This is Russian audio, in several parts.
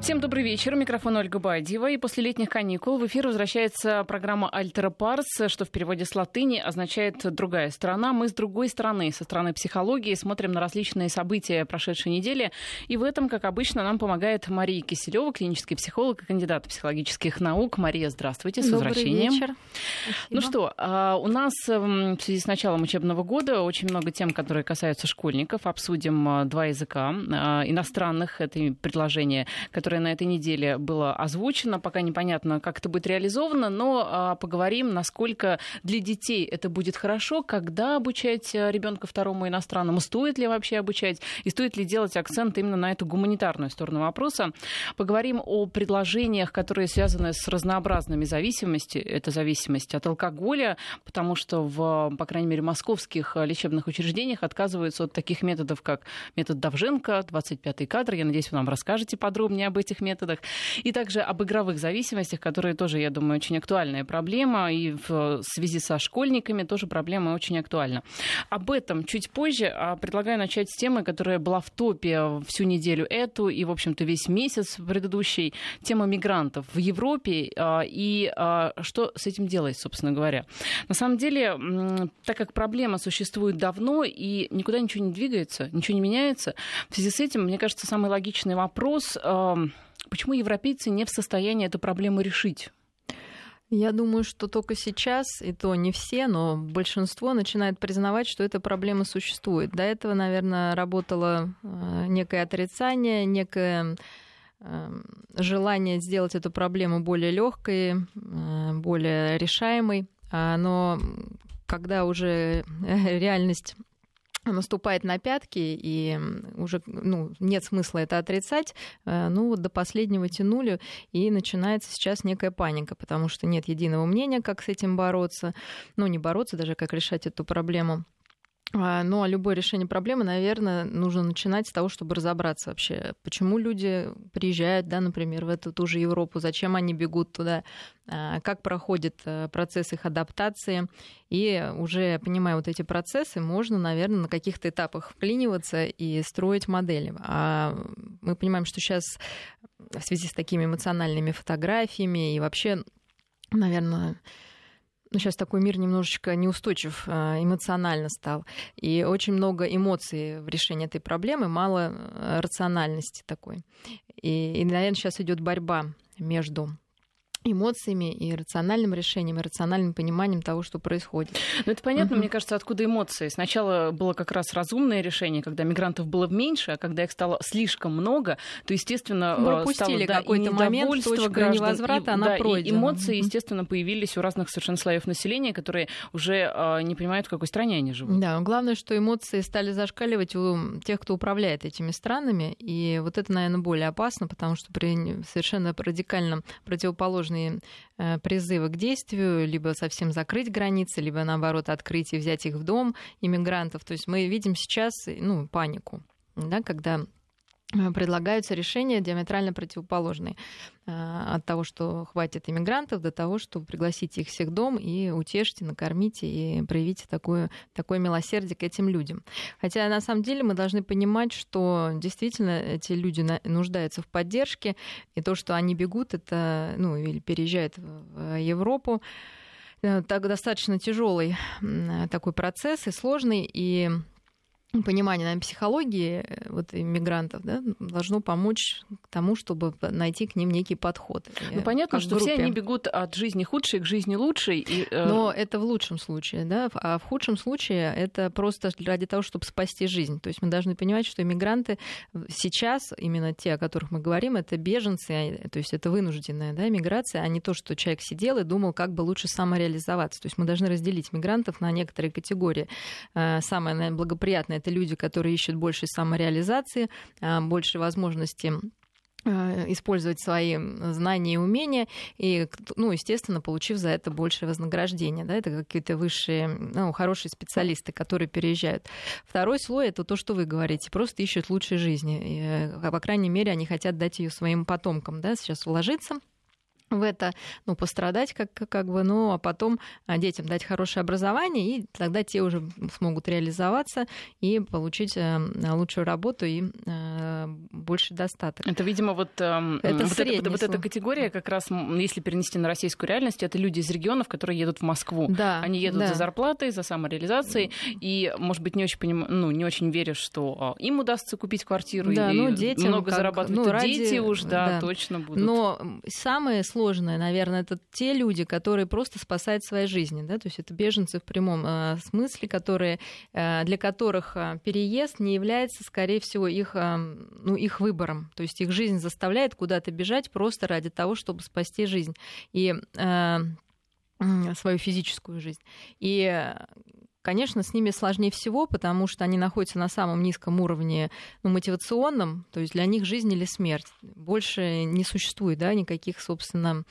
Всем добрый вечер. Микрофон Ольга Бадьева. И после летних каникул в эфир возвращается программа «Альтера Парс», что в переводе с латыни означает «другая сторона». Мы с другой стороны, со стороны психологии, смотрим на различные события прошедшей недели. И в этом, как обычно, нам помогает Мария Киселева, клинический психолог и кандидат психологических наук. Мария, здравствуйте, с добрый возвращением. вечер. Ну что, а, у нас в связи с началом учебного года очень много тем, которые касаются школьников. Обсудим а, два языка а, иностранных, это предложение, которое которое на этой неделе было озвучено. Пока непонятно, как это будет реализовано, но а, поговорим, насколько для детей это будет хорошо, когда обучать э, ребенка второму иностранному, стоит ли вообще обучать, и стоит ли делать акцент именно на эту гуманитарную сторону вопроса. Поговорим о предложениях, которые связаны с разнообразными зависимостями. Это зависимость от алкоголя, потому что в, по крайней мере, московских лечебных учреждениях отказываются от таких методов, как метод Давженко, 25-й кадр. Я надеюсь, вы нам расскажете подробнее об этих методах. И также об игровых зависимостях, которые тоже, я думаю, очень актуальная проблема. И в связи со школьниками тоже проблема очень актуальна. Об этом чуть позже. А предлагаю начать с темы, которая была в топе всю неделю эту и, в общем-то, весь месяц предыдущий. Тема мигрантов в Европе а, и а, что с этим делать, собственно говоря. На самом деле, так как проблема существует давно и никуда ничего не двигается, ничего не меняется, в связи с этим, мне кажется, самый логичный вопрос Почему европейцы не в состоянии эту проблему решить? Я думаю, что только сейчас, и то не все, но большинство начинает признавать, что эта проблема существует. До этого, наверное, работало э, некое отрицание, некое эм, желание сделать эту проблему более легкой, э, более решаемой. А, но когда уже реальность наступает на пятки, и уже ну, нет смысла это отрицать, э, ну вот до последнего тянули, и начинается сейчас некая паника, потому что нет единого мнения, как с этим бороться, ну не бороться даже, как решать эту проблему. А, ну, а любое решение проблемы, наверное, нужно начинать с того, чтобы разобраться вообще, почему люди приезжают, да, например, в эту ту же Европу, зачем они бегут туда, а, как проходит э, процесс их адаптации. И уже понимая вот эти процессы, можно, наверное, на каких-то этапах вклиниваться и строить модели. А мы понимаем, что сейчас в связи с такими эмоциональными фотографиями и вообще, наверное, ну, сейчас такой мир немножечко неустойчив а, эмоционально стал. И очень много эмоций в решении этой проблемы, мало э, рациональности такой. И, и наверное, сейчас идет борьба между эмоциями и рациональным решением, и рациональным пониманием того, что происходит. Ну, это понятно, угу. мне кажется, откуда эмоции. Сначала было как раз разумное решение, когда мигрантов было меньше, а когда их стало слишком много, то, естественно, э, пропустили да, какой-то момент, точка граждан, невозврата, и, она да, пройдена. И эмоции, естественно, появились у разных совершенно слоев населения, которые уже э, не понимают, в какой стране они живут. Да, главное, что эмоции стали зашкаливать у тех, кто управляет этими странами, и вот это, наверное, более опасно, потому что при совершенно радикальном противоположном возможные э, призывы к действию, либо совсем закрыть границы, либо наоборот открыть и взять их в дом иммигрантов. То есть мы видим сейчас ну, панику, да, когда Э, предлагаются решения диаметрально противоположные. Э, от того, что хватит иммигрантов, до того, чтобы пригласить их всех дом и утешить, накормить и проявить такое, такое милосердие к этим людям. Хотя на самом деле мы должны понимать, что действительно эти люди нуждаются в поддержке, и то, что они бегут, это, ну, или переезжают в Европу, э, так достаточно тяжелый такой процесс и сложный, и понимание наверное, психологии э, вот, иммигрантов да, должно помочь к тому, чтобы найти к ним некий подход. Ну, понятно, что все они бегут от жизни худшей к жизни лучшей. И, э... Но это в лучшем случае, да, а в худшем случае это просто ради того, чтобы спасти жизнь. То есть мы должны понимать, что иммигранты сейчас, именно те, о которых мы говорим, это беженцы, то есть это вынужденная да, миграция, а не то, что человек сидел и думал, как бы лучше самореализоваться. То есть мы должны разделить мигрантов на некоторые категории. Э, самое наверное, благоприятное это люди, которые ищут больше самореализации, а, больше возможностей а, использовать свои знания и умения, и, ну, естественно, получив за это большее вознаграждение. Да, это какие-то высшие, ну, хорошие специалисты, которые переезжают. Второй слой — это то, что вы говорите, просто ищут лучшей жизни. И, э, по крайней мере, они хотят дать ее своим потомкам, да, сейчас вложиться в это, ну, пострадать как, как бы, ну, а потом а, детям дать хорошее образование, и тогда те уже смогут реализоваться и получить э, лучшую работу и э, больше достаток. Это, видимо, вот, эм, это вот, это, вот, вот эта категория как раз, если перенести на российскую реальность, это люди из регионов, которые едут в Москву. Да, Они едут да. за зарплатой, за самореализацией, и, может быть, не очень, поним... ну, не очень верят, что а, им удастся купить квартиру да, и ну, детям, много как, зарабатывать. Ну, ради... Дети уж, да, да, точно будут. Но самое сложное сложное, наверное, это те люди, которые просто спасают свои жизни, да, то есть это беженцы в прямом э, смысле, которые, э, для которых э, переезд не является, скорее всего, их, э, ну, их выбором, то есть их жизнь заставляет куда-то бежать просто ради того, чтобы спасти жизнь и э, свою физическую жизнь. И Конечно, с ними сложнее всего, потому что они находятся на самом низком уровне ну, мотивационном, то есть для них жизнь или смерть. Больше не существует да, никаких, собственно,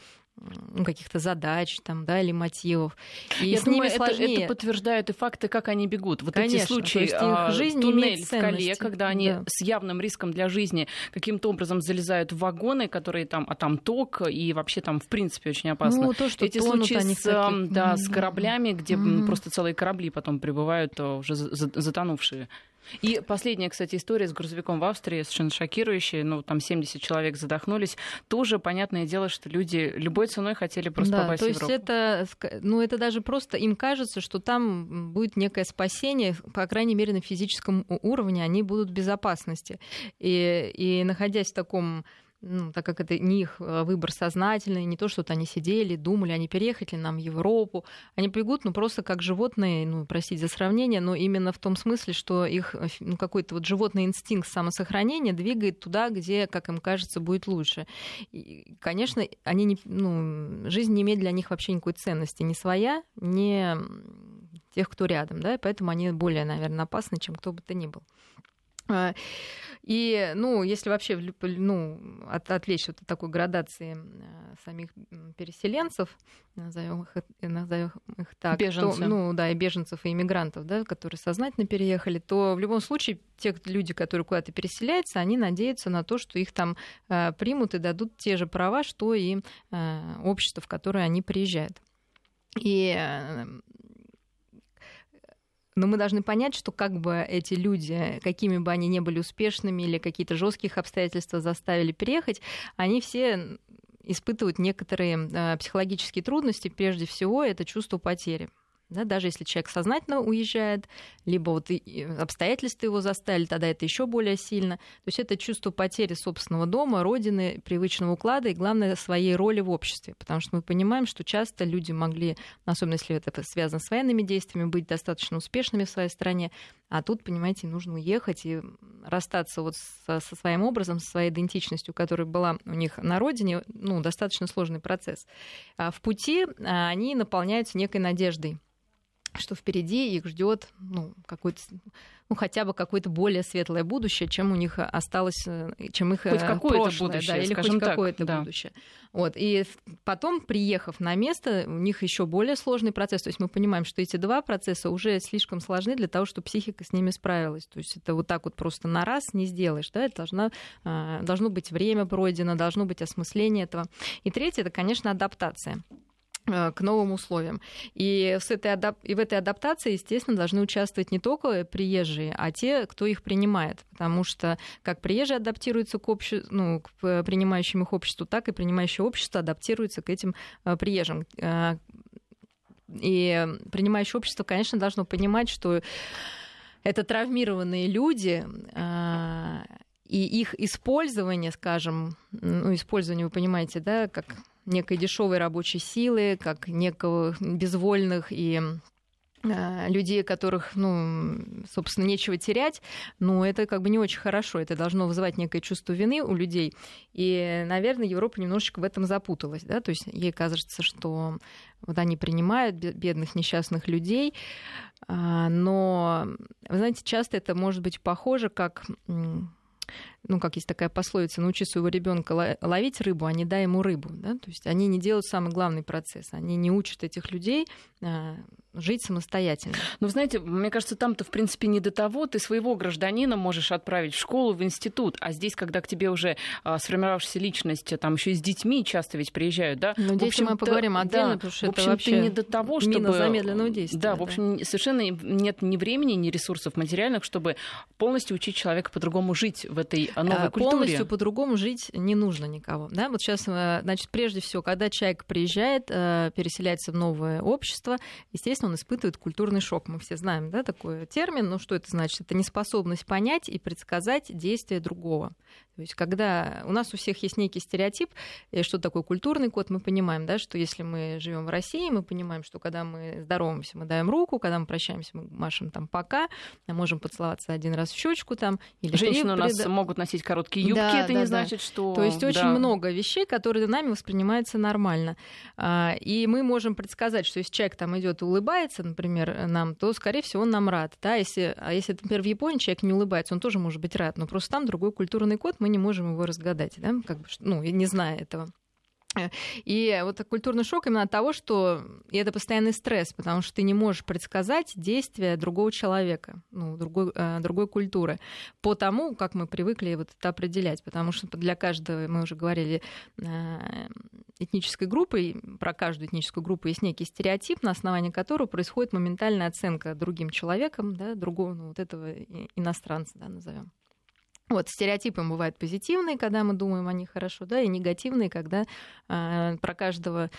ну, каких-то задач там, да, или мотивов. И Я с думаю, ними сложнее. Это, это подтверждают и факты, как они бегут. Вот Конечно, эти случаи, их а, жизнь туннель в Кале, когда они да. с явным риском для жизни каким-то образом залезают в вагоны, которые там, а там ток, и вообще там в принципе очень опасно. Ну, то, что эти случаи они с, таких... да, mm-hmm. с кораблями, где mm-hmm. просто целые корабли потом прибывают а, уже затонувшие. И последняя, кстати, история с грузовиком в Австрии, совершенно шокирующая. Ну, там 70 человек задохнулись. Тоже понятное дело, что люди любой ценой хотели просто да, попасть то в Европу. есть это, ну, это даже просто им кажется, что там будет некое спасение, по крайней мере, на физическом уровне они будут в безопасности. И, и находясь в таком ну, так как это не их э, выбор сознательный, не то, что то они сидели, думали, они переехать ли нам в Европу. Они бегут, ну, просто как животные, ну, простите за сравнение, но именно в том смысле, что их э, ну, какой-то вот животный инстинкт самосохранения двигает туда, где, как им кажется, будет лучше. И, конечно, они не, ну, жизнь не имеет для них вообще никакой ценности, ни своя, ни тех, кто рядом, да, и поэтому они более, наверное, опасны, чем кто бы то ни был. А, и, ну, если вообще ну, от, отвлечь от такой градации э, самих переселенцев, назовем их, назовем их так, беженцев. То, ну, да, и беженцев, и иммигрантов, да, которые сознательно переехали, то в любом случае те люди, которые куда-то переселяются, они надеются на то, что их там э, примут и дадут те же права, что и э, общество, в которое они приезжают. И э, но мы должны понять, что как бы эти люди, какими бы они ни были успешными или какие-то жесткие обстоятельства заставили переехать, они все испытывают некоторые э, психологические трудности. Прежде всего, это чувство потери. Да, даже если человек сознательно уезжает, либо вот обстоятельства его заставили, тогда это еще более сильно. То есть это чувство потери собственного дома, родины, привычного уклада и, главное, своей роли в обществе. Потому что мы понимаем, что часто люди могли, особенно если это связано с военными действиями, быть достаточно успешными в своей стране, а тут, понимаете, нужно уехать и расстаться вот со, со своим образом, со своей идентичностью, которая была у них на родине, ну, достаточно сложный процесс. А в пути а, они наполняются некой надеждой что впереди их ждет ну, какой-то, ну, хотя бы какое-то более светлое будущее, чем у них осталось, э, чем их хоть какое-то будущее, да, или хоть какое-то да. будущее. Вот. И потом, приехав на место, у них еще более сложный процесс. То есть мы понимаем, что эти два процесса уже слишком сложны для того, чтобы психика с ними справилась. То есть это вот так вот просто на раз не сделаешь. Да? Это должно, а, должно быть время пройдено, должно быть осмысление этого. И третье, это, конечно, адаптация. Э, к новым условиям. И, с этой адап... и в этой адаптации, естественно, должны участвовать не только приезжие, а те, кто их принимает. Потому что как приезжие адаптируются к, обще... ну, к э, принимающим их обществу, так и принимающее общество адаптируется к этим э, приезжим. И принимающее общество, конечно, должно понимать, что это травмированные люди, и их использование, скажем, ну, использование, вы понимаете, да, как некой дешевой рабочей силы, как некого безвольных и э, людей, которых, ну, собственно, нечего терять, но это как бы не очень хорошо. Это должно вызывать некое чувство вины у людей. И, наверное, Европа немножечко в этом запуталась. Да? То есть ей кажется, что вот они принимают бедных несчастных людей, а, но, вы знаете, часто это может быть похоже как ну, как есть такая пословица, научи своего ребенка ловить рыбу, а не дай ему рыбу. Да? То есть они не делают самый главный процесс. Они не учат этих людей а, жить самостоятельно. Ну, знаете, мне кажется, там-то, в принципе, не до того. Ты своего гражданина можешь отправить в школу, в институт. А здесь, когда к тебе уже а, сформировавшаяся личность, там еще и с детьми часто ведь приезжают, да? Но здесь мы поговорим отдельно, да, потому что в общем, это вообще не до того, чтобы... замедленного действия. Да, да, в общем, совершенно нет ни времени, ни ресурсов материальных, чтобы полностью учить человека по-другому жить в этой новой а, культуре. Полностью по-другому жить не нужно никого. Да? Вот сейчас, э, значит, прежде всего, когда человек приезжает, э, переселяется в новое общество, естественно, он испытывает культурный шок. Мы все знаем, да, такой термин. Ну, что это значит? Это неспособность понять и предсказать действия другого. То есть, когда у нас у всех есть некий стереотип, и что такое культурный код, мы понимаем, да, что если мы живем в России, мы понимаем, что когда мы здороваемся, мы даем руку, когда мы прощаемся, мы машем там пока, можем поцеловаться один раз в щечку там. Или Женщины у нас пред... могут носить короткие юбки, да, это да, не да. значит, что... То есть очень много вещей, которые нами воспринимаются нормально. А, и мы можем предсказать, что если человек там идет и улыбается, например, нам, то, скорее всего, он нам рад. Да? Если, а если, например, в Японии человек не улыбается, он тоже может быть рад, но просто там другой культурный код, мы не можем его разгадать, да, как бы, ну, не зная этого. И вот культурный шок именно от того, что и это постоянный стресс, потому что ты не можешь предсказать действия другого человека, ну, другой, э, другой культуры, по тому, как мы привыкли вот это определять. Потому что для каждого, мы уже говорили, э, этнической группы, про каждую этническую группу есть некий стереотип, на основании которого происходит моментальная оценка другим человеком, да, другого, ну, вот этого иностранца, да, назовем. Вот, стереотипы бывают позитивные, когда мы думаем о них хорошо, да, и негативные, когда э, про каждого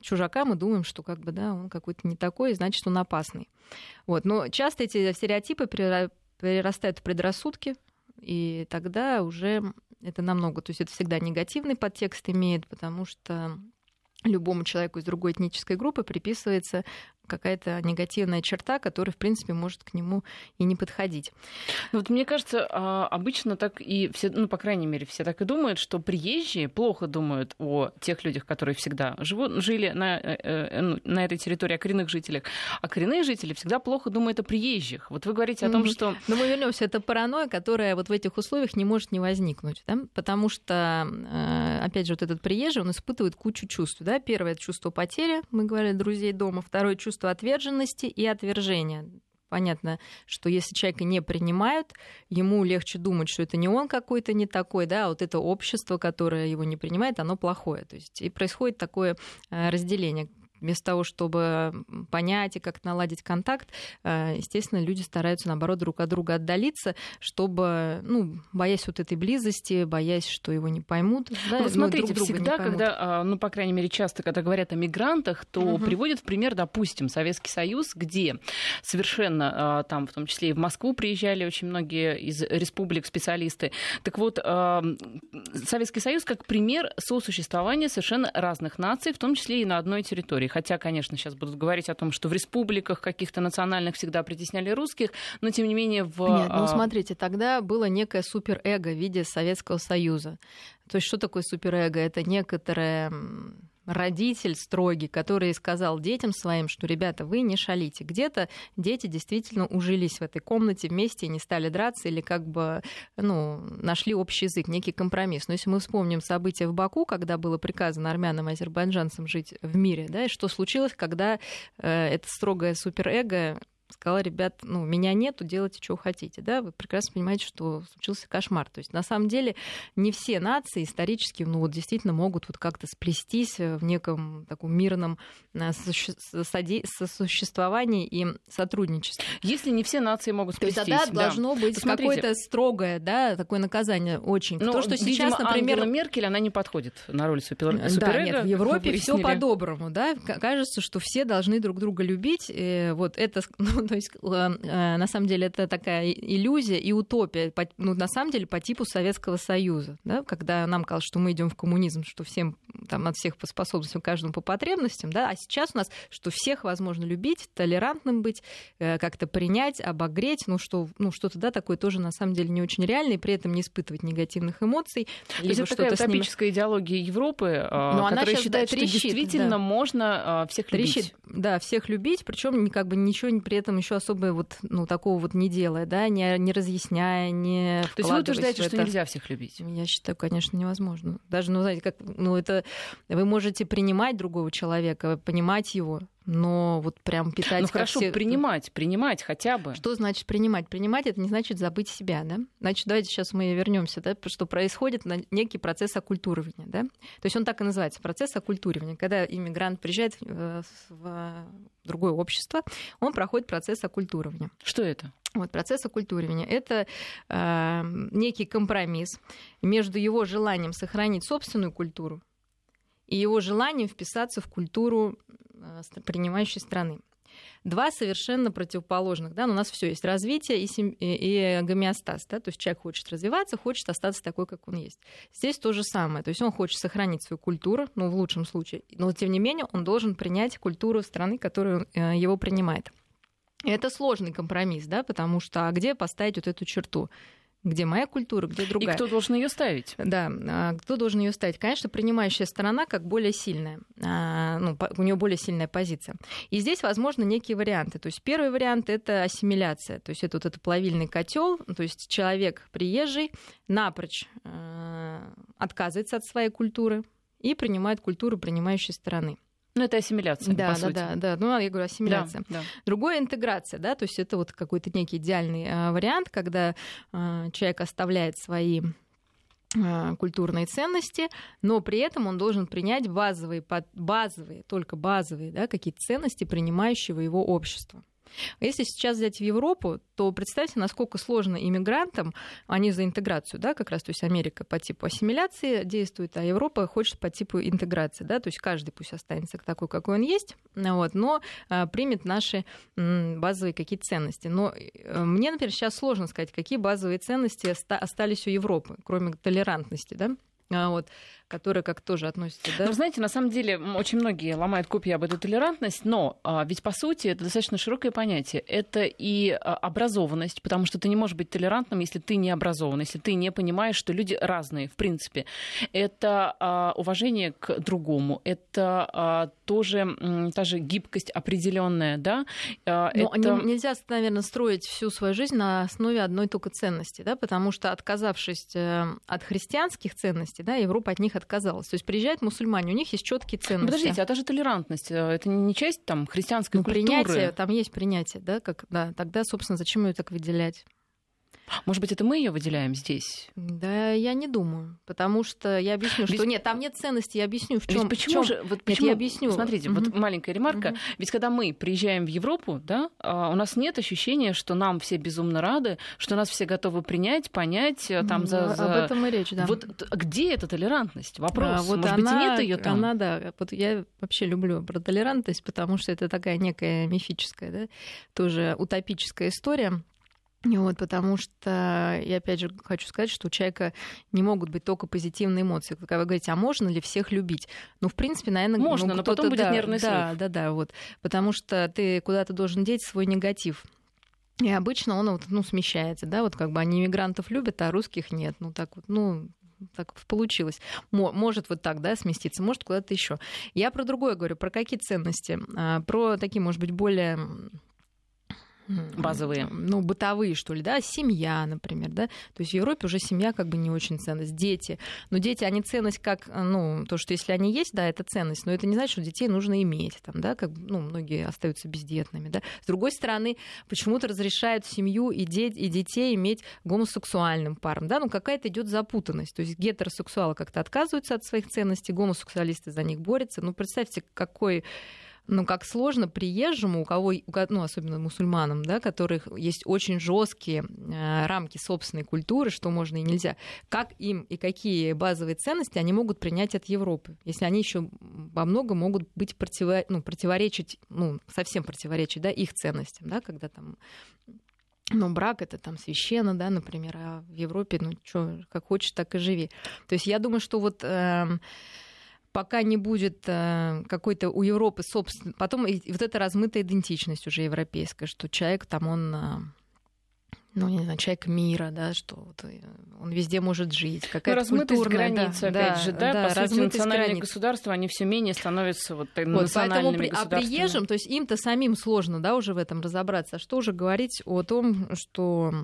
чужака мы думаем, что как бы, да, он какой-то не такой, значит, он опасный. Вот, но часто эти стереотипы перерастают в предрассудки, и тогда уже это намного, то есть это всегда негативный подтекст имеет, потому что любому человеку из другой этнической группы приписывается какая-то негативная черта, которая, в принципе, может к нему и не подходить. Ну, вот мне кажется, а, обычно так и все, ну, по крайней мере, все так и думают, что приезжие плохо думают о тех людях, которые всегда живут, жили на, э, э, ну, на этой территории, о коренных жителях. А коренные жители всегда плохо думают о приезжих. Вот вы говорите о том, что... Но мы вернемся, это паранойя, которая вот в этих условиях не может не возникнуть, да? потому что, э, опять же, вот этот приезжий, он испытывает кучу чувств. Да? Первое — это чувство потери, мы говорили, друзей дома. Второе — чувство чувство отверженности и отвержения. Понятно, что если человека не принимают, ему легче думать, что это не он какой-то не такой, да, а вот это общество, которое его не принимает, оно плохое. То есть и происходит такое э, разделение вместо того, чтобы понять и как-то наладить контакт, э, естественно, люди стараются, наоборот, друг от друга отдалиться, чтобы, ну, боясь вот этой близости, боясь, что его не поймут. Да, ну, смотрите, друг всегда, когда, а, ну, по крайней мере, часто, когда говорят о мигрантах, то угу. приводят в пример, допустим, Советский Союз, где совершенно а, там, в том числе и в Москву приезжали очень многие из республик специалисты. Так вот, а, Советский Союз как пример сосуществования совершенно разных наций, в том числе и на одной территории истории. Хотя, конечно, сейчас будут говорить о том, что в республиках каких-то национальных всегда притесняли русских, но тем не менее в... Нет, ну а, смотрите, тогда было некое суперэго в виде Советского Союза. То есть что такое суперэго? Это некоторое родитель строгий, который сказал детям своим, что, ребята, вы не шалите. Где-то дети действительно ужились в этой комнате вместе и не стали драться или как бы ну, нашли общий язык, некий компромисс. Но если мы вспомним события в Баку, когда было приказано армянам и азербайджанцам жить в мире, да, и что случилось, когда э, это строгое суперэго сказала, ребят, ну, меня нету, делайте, что хотите. Да? Вы прекрасно понимаете, что случился кошмар. То есть, на самом деле, не все нации исторически, ну, вот действительно могут вот как-то сплестись в неком таком мирном э, сосуществовании и сотрудничестве. Если не все нации могут сплестись. То есть, тогда да. должно быть какое-то строгое, да, такое наказание очень. Ну, То, что сейчас, видимо, например... Ангела Меркель, она не подходит на роль супер... Да, нет, в Европе все по-доброму, да. Кажется, что все должны друг друга любить. И вот это, ну, То есть, э, э, на самом деле, это такая иллюзия и утопия, ну, на самом деле, по типу Советского Союза, да, когда нам казалось, что мы идем в коммунизм, что всем там, от всех по способностям, каждому по потребностям, да, а сейчас у нас, что всех возможно любить, толерантным быть, э, как-то принять, обогреть, ну, что, ну, что-то, да, такое тоже на самом деле не очень реально, и при этом не испытывать негативных эмоций. То есть это такая утопическая ними... идеология Европы, Но ну, которая она считает, да, трещит, что действительно да. можно а, всех любить. Трещит, да, всех любить, причем как бы ничего при этом еще особо вот, ну, такого вот не делая, да, не, не разъясняя, не То есть вы утверждаете, что нельзя всех любить? Я считаю, конечно, невозможно. Даже, ну, знаете, как, ну, это вы можете принимать другого человека, понимать его, но вот прям питать... Ну хорошо, все... принимать, принимать хотя бы. Что значит принимать? Принимать это не значит забыть себя, да? Значит, давайте сейчас мы вернемся, да, что происходит на некий процесс оккультуривания, да? То есть он так и называется, процесс оккультуривания. Когда иммигрант приезжает в другое общество, он проходит процесс оккультуривания. Что это? Вот, процесс оккультуривания – это э, некий компромисс между его желанием сохранить собственную культуру и его желанием вписаться в культуру Э, принимающей страны. Два совершенно противоположных. Да? Ну, у нас все есть развитие и, сем... и гомеостаз. Да? То есть человек хочет развиваться, хочет остаться такой, как он есть. Здесь то же самое. То есть он хочет сохранить свою культуру, ну, в лучшем случае, но тем не менее он должен принять культуру страны, которую э, его принимает. И это сложный компромисс, да, потому что а где поставить вот эту черту? Где моя культура, где другая. И кто должен ее ставить? Да, а, кто должен ее ставить? Конечно, принимающая сторона как более сильная, а, ну, у нее более сильная позиция. И здесь возможны некие варианты. То есть первый вариант это ассимиляция, то есть это вот этот плавильный котел, то есть человек приезжий напрочь а, отказывается от своей культуры и принимает культуру принимающей стороны. Ну, это ассимиляция, да, да, сути. Да, да, ну, я говорю, ассимиляция. Да, да. Другое — интеграция, да, то есть это вот какой-то некий идеальный э, вариант, когда э, человек оставляет свои э, культурные ценности, но при этом он должен принять базовые, базовые только базовые да, какие-то ценности принимающего его общества. Если сейчас взять в Европу, то представьте, насколько сложно иммигрантам, они за интеграцию, да, как раз, то есть Америка по типу ассимиляции действует, а Европа хочет по типу интеграции, да, то есть каждый пусть останется такой, какой он есть, вот, но а, примет наши м, базовые какие-то ценности. Но э, мне, например, сейчас сложно сказать, какие базовые ценности остались у Европы, кроме толерантности, да, а, вот, которая как тоже относится, да? Ну, знаете, на самом деле очень многие ломают копии об этой толерантность, но а, ведь по сути это достаточно широкое понятие. Это и а, образованность, потому что ты не можешь быть толерантным, если ты не образован, если ты не понимаешь, что люди разные, в принципе. Это а, уважение к другому, это а, тоже м, та же гибкость определенная, да? А, но это... нельзя, наверное, строить всю свою жизнь на основе одной только ценности, да, потому что отказавшись э, от христианских ценностей, да, Европа от них отказалась. То есть приезжают мусульмане, у них есть четкие ценности. Подождите, а та же толерантность, э, это не часть там христианской ну, культуры? Принятие, там есть принятие, да, как, да, тогда, собственно, зачем ее так выделять? Может быть, это мы ее выделяем здесь? Да, я не думаю, потому что я объясню, что нет, там нет ценности. Я объясню, в чем. Почему же? Вот почему? Нет, я объясню. Смотрите, угу. вот маленькая ремарка. Угу. Ведь когда мы приезжаем в Европу, да, а, у нас нет ощущения, что нам все безумно рады, что нас все готовы принять, понять, э, там за, за... об этом и речь, да. Вот где эта толерантность? Вопрос. А, вот Может она, быть, нет ее там? Она, да. Вот я вообще люблю про толерантность, потому что это такая некая мифическая, да, тоже утопическая история вот, потому что, я опять же хочу сказать, что у человека не могут быть только позитивные эмоции. Когда вы говорите, а можно ли всех любить? Ну, в принципе, наверное, можно, ну, но потом будет да, нервный да, Да, да, да, вот. Потому что ты куда-то должен деть свой негатив. И обычно он вот, ну, смещается, да, вот как бы они иммигрантов любят, а русских нет. Ну, так вот, ну, так получилось. Может вот так, да, сместиться, может куда-то еще. Я про другое говорю, про какие ценности? А, про такие, может быть, более базовые. Ну, бытовые, что ли, да, семья, например, да. То есть в Европе уже семья как бы не очень ценность. Дети. Но дети, они ценность как, ну, то, что если они есть, да, это ценность, но это не значит, что детей нужно иметь, там, да, как, ну, многие остаются бездетными, да. С другой стороны, почему-то разрешают семью и, де- и детей иметь гомосексуальным парам, да, ну, какая-то идет запутанность. То есть гетеросексуалы как-то отказываются от своих ценностей, гомосексуалисты за них борются. Ну, представьте, какой ну, как сложно приезжему, у кого, ну, особенно мусульманам, да, которых есть очень жесткие э, рамки собственной культуры, что можно и нельзя, как им и какие базовые ценности они могут принять от Европы, если они еще во многом могут быть противо, ну, противоречить, ну, совсем противоречить, да, их ценностям, да, когда там ну, брак это там священно, да, например, а в Европе, ну, что, как хочешь, так и живи. То есть я думаю, что вот э, пока не будет э, какой-то у Европы собственно, потом вот эта размытая идентичность уже европейская, что человек там он э, ну, не знаю, человек мира, да, что вот э, он везде может жить, ну, какая-то размытость культурная, границ, да, опять да, же, да, да по сути, национальные границ. государства, они все менее становятся вот, Вот, национальными поэтому, а приезжим, то есть им-то самим сложно, да, уже в этом разобраться. А что уже говорить о том, что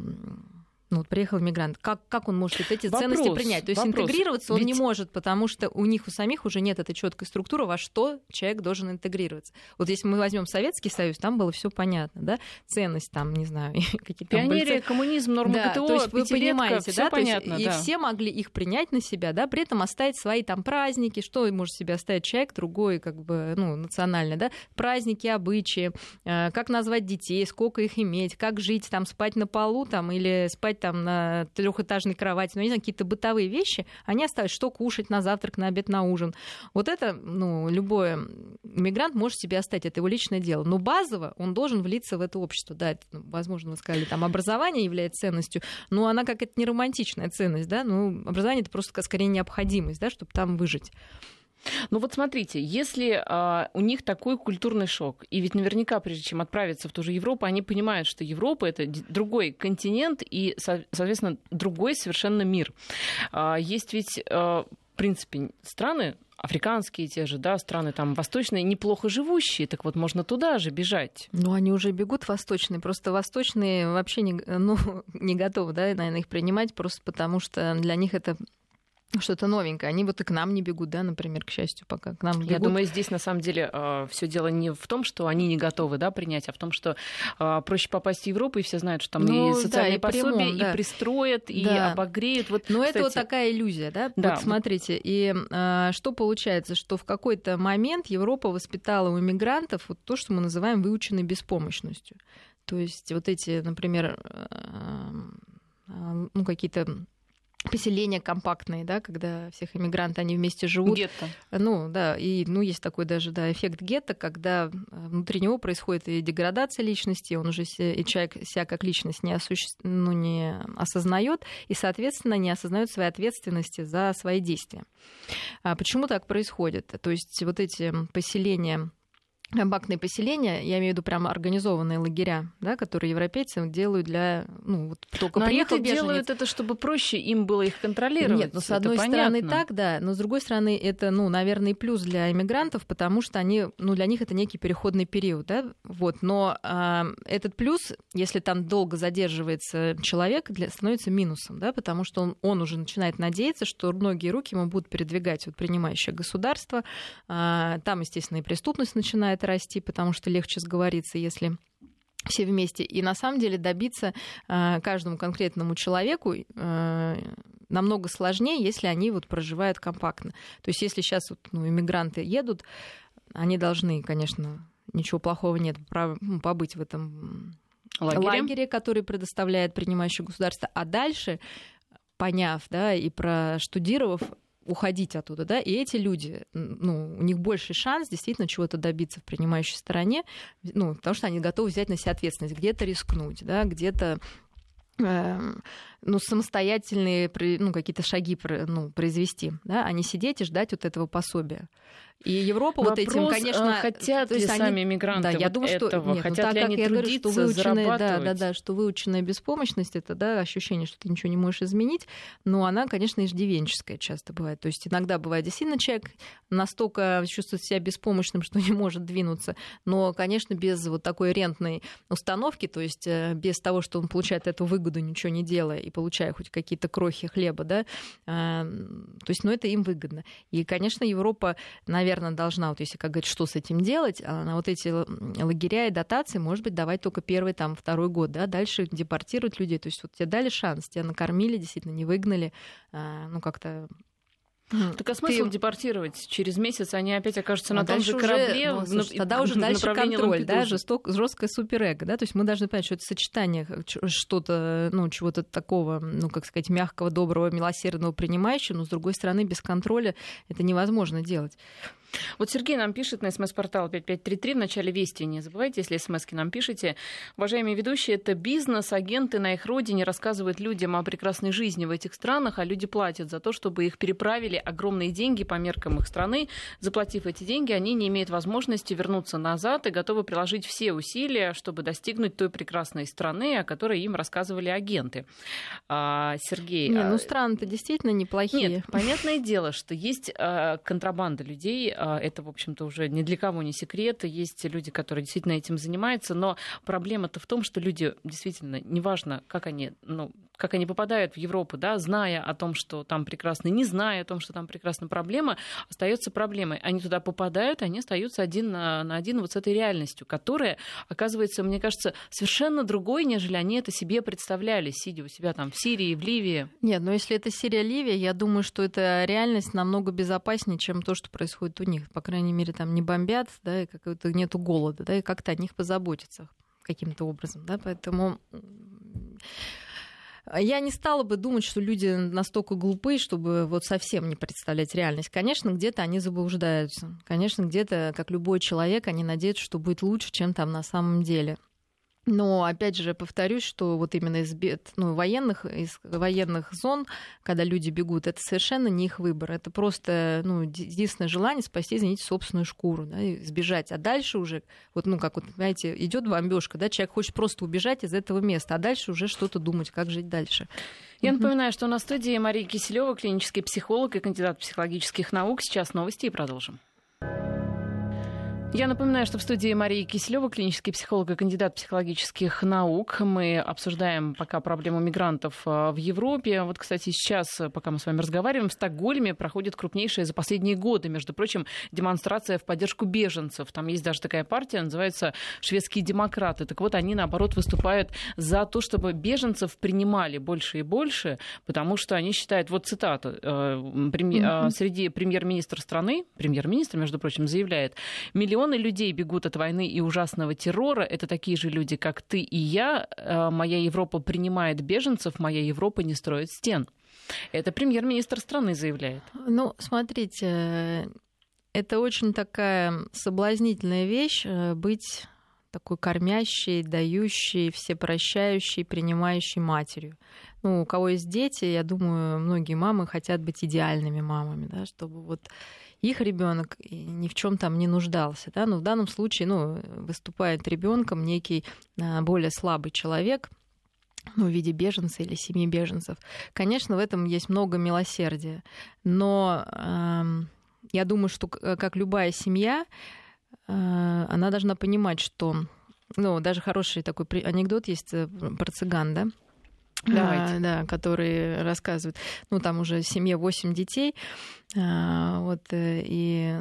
ну, вот приехал мигрант, как, как он может вот эти Вопрос, ценности принять? То есть вопрос. интегрироваться он Ведь- не может, потому что у них у самих уже нет этой четкой структуры, во что человек должен интегрироваться. Вот если мы возьмем Советский Союз, там было все понятно, да, ценность там, не знаю, какие-то там были Пионерия, коммунизм, нормы да, ГТО, то есть вы понимаете, да, то есть понятно, и да. все могли их принять на себя, да, при этом оставить свои там праздники, что может себе оставить человек другой, как бы, ну, национальный, да, праздники, обычаи, э, как назвать детей, сколько их иметь, как жить, там, спать на полу, там, или спать там на трехэтажной кровати, ну, не знаю, какие-то бытовые вещи, они оставят, что кушать на завтрак, на обед, на ужин. Вот это, ну, любой мигрант может себе оставить, это его личное дело. Но базово он должен влиться в это общество. Да, это, ну, возможно, вы сказали, там образование является ценностью, но она какая-то не романтичная ценность, да, ну, образование это просто скорее необходимость, да, чтобы там выжить. Ну вот смотрите, если а, у них такой культурный шок, и ведь наверняка, прежде чем отправиться в ту же Европу, они понимают, что Европа это другой континент и, со- соответственно, другой совершенно мир. А, есть ведь, а, в принципе, страны африканские те же, да, страны там восточные, неплохо живущие, так вот можно туда же бежать. Ну, они уже бегут восточные, просто восточные вообще не, ну, не готовы, да, наверное, их принимать, просто потому что для них это что-то новенькое. Они вот и к нам не бегут, да, например, к счастью, пока к нам бегут. Я думаю, здесь на самом деле все дело не в том, что они не готовы да, принять, а в том, что а, проще попасть в Европу, и все знают, что там Ну, и да, социальные и пособия, прямом, да. и пристроят, и Да. обогреют. Вот, Но это кстати, вот такая иллюзия, да? Да. Вот смотрите, и а, что получается, что в какой-то момент Европа воспитала у иммигрантов вот то, что мы называем выученной беспомощностью. То есть вот эти, например, а, а, ну какие-то поселения компактные, да, когда всех иммигранты, они вместе живут. гетто. Ну, да, и ну, есть такой даже да, эффект гетто, когда э, внутри него происходит и деградация личности, он уже се- и человек себя как личность не, осуще... ну, не осознает, и, соответственно, не осознает своей ответственности за свои действия. А почему так происходит? То есть вот эти поселения компактные поселения, я имею в виду прямо организованные лагеря, да, которые европейцы делают для, ну, вот только Но приехал они беженец, делают это, чтобы проще им было их контролировать. нет, ну, с Это одной стороны понятно. так, да, но с другой стороны это, ну, наверное, плюс для иммигрантов, потому что они, ну, для них это некий переходный период, да, вот, но а, этот плюс, если там долго задерживается человек, для, становится минусом, да, потому что он, он уже начинает надеяться, что многие руки ему будут передвигать вот принимающее государство, А, там, естественно, и преступность начинает расти, потому что легче сговориться, если все вместе. И на самом деле добиться э, каждому конкретному человеку э, намного сложнее, если они вот проживают компактно. То есть если сейчас вот, ну, иммигранты едут, они должны, конечно, ничего плохого нет, побыть в этом Лагере. лагере, который предоставляет принимающее государство, а дальше, поняв, да, и проштудировав, уходить оттуда, да, и эти люди, ну, у них больше шанс действительно чего-то добиться в принимающей стороне, ну, потому что они готовы взять на себя ответственность, где-то рискнуть, да, где-то эм, ну, самостоятельные ну, какие-то шаги ну, произвести, да, а не сидеть и ждать вот этого пособия. И Европа вот этим, Вопрос, конечно... хотят то ли есть они- сами мигранты Да, я вот думаю, что этого? нет, ну, хотят так ли как они я говорю, что трудиться, выученная, да, да, да, что выученная беспомощность, это да, ощущение, что ты ничего не можешь изменить, но она, конечно, иждивенческая часто бывает. То есть иногда бывает действительно человек настолько чувствует себя беспомощным, что не может двинуться, но, конечно, без вот такой рентной установки, то есть э, без того, что он получает эту выгоду, ничего не делая, и получая хоть какие-то крохи хлеба, да, а, то есть, ну, это им выгодно. И, конечно, Европа, наверное, должна, вот если, как говорить, что с этим делать, а на вот эти лагеря и дотации, может быть, давать только первый, там, второй год, да, дальше депортировать людей, то есть вот тебе дали шанс, тебя накормили, действительно, не выгнали, а, ну, как-то Так а смысл Ты- депортировать? Через месяц они опять окажутся на А том дальше же уже, корабле. ну, в слушай, тогда уже дальше контроль, да, жесток, жесткое суперэго, да, то есть мы должны понять, что это сочетание ч- что-то, ну, чего-то такого, ну, как сказать, мягкого, доброго, милосердного, принимающего, но, с другой стороны, без контроля это невозможно делать. Вот Сергей нам пишет на смс-портал 5533 в начале Вести. Не забывайте, если смс нам пишете. Уважаемые ведущие, это бизнес, агенты на их родине рассказывают людям о прекрасной жизни в этих странах, а люди платят за то, чтобы их переправили огромные деньги по меркам их страны. Заплатив эти деньги, они не имеют возможности вернуться назад и готовы приложить все усилия, чтобы достигнуть той прекрасной страны, о которой им рассказывали агенты. А, Сергей... Не, ну а, страны-то действительно неплохие. Нет, понятное дело, что есть а, контрабанда людей. Это, в общем-то, уже ни для кого не секрет. Есть люди, которые действительно этим занимаются. Но проблема-то в том, что люди действительно, неважно, как они, ну, как они попадают в Европу, да, зная о том, что там прекрасно, не зная о том, что там прекрасна проблема, остается проблемой. Они туда попадают, они остаются один на, на один вот с этой реальностью, которая, оказывается, мне кажется, совершенно другой, нежели они это себе представляли, сидя у себя там в Сирии, в Ливии. Нет, но если это Сирия, Ливия, я думаю, что эта реальность намного безопаснее, чем то, что происходит у них. По крайней мере, там не бомбят, да, и какого-то нету голода, да, и как-то о них позаботиться каким-то образом, да, поэтому я не стала бы думать, что люди настолько глупые, чтобы вот совсем не представлять реальность. Конечно, где-то они заблуждаются. Конечно, где-то, как любой человек, они надеются, что будет лучше, чем там на самом деле. Но опять же повторюсь, что вот именно из ну, военных, из военных зон, когда люди бегут, это совершенно не их выбор. Это просто ну, единственное желание спасти, извините, собственную шкуру, да, и сбежать. А дальше уже, вот, ну, как вот, знаете, идет бомбежка, да, человек хочет просто убежать из этого места, а дальше уже что-то думать, как жить дальше. Я напоминаю, что на студии Мария Киселева, клинический психолог и кандидат психологических наук. Сейчас новости и продолжим. Я напоминаю, что в студии Марии Киселева, клинический психолог и кандидат психологических наук. Мы обсуждаем пока проблему мигрантов э, в Европе. Вот, кстати, сейчас, э, пока мы с вами разговариваем, в Стокгольме проходит крупнейшая за последние годы, между прочим, демонстрация в поддержку беженцев. Там есть даже такая партия, называется «Шведские демократы». Так вот, они, наоборот, выступают за то, чтобы беженцев принимали больше и больше, потому что они считают, вот цитата, э, премьер, среди премьер-министра страны, премьер-министр, между прочим, заявляет, миллион Миллионы людей бегут от войны и ужасного террора. Это такие же люди, как ты и я. Э, моя Европа принимает беженцев, моя Европа не строит стен. Это премьер-министр страны заявляет. Ну, смотрите, это очень такая соблазнительная вещь э, быть такой кормящей, дающей, всепрощающей, принимающей матерью. Ну, у кого есть дети, я думаю, многие мамы хотят быть идеальными мамами, да, чтобы вот их ребенок ни в чем там не нуждался. Да? Но в данном случае ну, выступает ребенком некий а, более слабый человек, ну, в виде беженца или семьи беженцев. Конечно, в этом есть много милосердия, но э, я думаю, что как любая семья, э, она должна понимать, что, ну, даже хороший такой анекдот есть э, про цыган, да, Давайте. А, да, которые рассказывают. Ну, там уже семье 8 детей. А, вот, э, и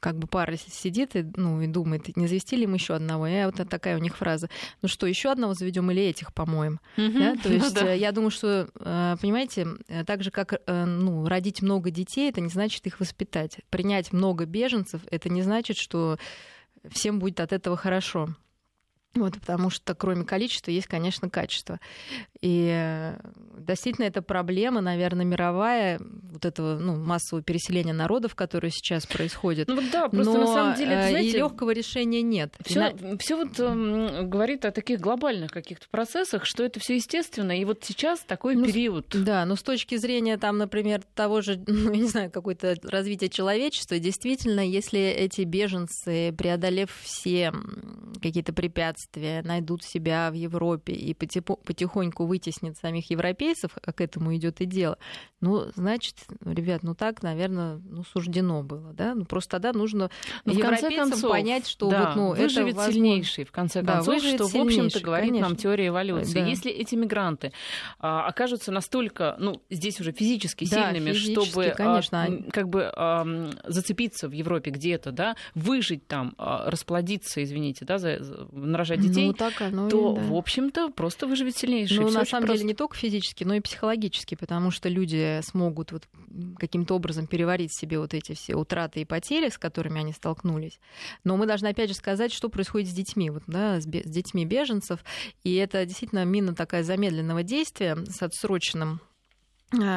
как бы пара сидит и, ну, и думает, не завести ли мы еще одного. И вот такая у них фраза. Ну что, еще одного заведем или этих помоем? Да? То есть ну, да. я думаю, что, э, понимаете, так же, как э, ну, родить много детей, это не значит их воспитать. Принять много беженцев, это не значит, что всем будет от этого хорошо. Вот, потому что кроме количества есть, конечно, качество. И э, действительно это проблема, наверное, мировая, вот этого ну, массового переселения народов, которое сейчас происходит. Ну вот да, просто Но на самом деле, это, знаете, и легкого решения нет. Все, на... все вот э, говорит о таких глобальных каких-то процессах, что это все естественно. И вот сейчас такой ну, период. Да, но с точки зрения, там, например, того же, ну, я не знаю, какое-то развитие человечества, действительно, если эти беженцы, преодолев все какие-то препятствия, найдут себя в Европе и потихоньку вытеснит самих европейцев, а к этому идет и дело, ну, значит, ребят, ну так, наверное, ну, суждено было, да? Ну, просто тогда нужно Но ну, европейцам концов, понять, что да, вот, ну, выживет это возможно... сильнейший, в конце концов, да, что, в общем-то, говорит конечно. нам теория эволюции. Да. Если эти мигранты а, окажутся настолько, ну, здесь уже физически да, сильными, физически, чтобы конечно. А, как бы а, зацепиться в Европе где-то, да, выжить там, а, расплодиться, извините, да, за, за, нарожать детей, ну, так оно то, и, да. в общем-то, просто выживет сильнейший. Ну, на самом просто... деле, не только физически, но и психологически, потому что люди смогут вот каким-то образом переварить себе вот эти все утраты и потери, с которыми они столкнулись. Но мы должны опять же сказать, что происходит с детьми, вот, да, с, с детьми беженцев. И это действительно мина такая замедленного действия с отсроченным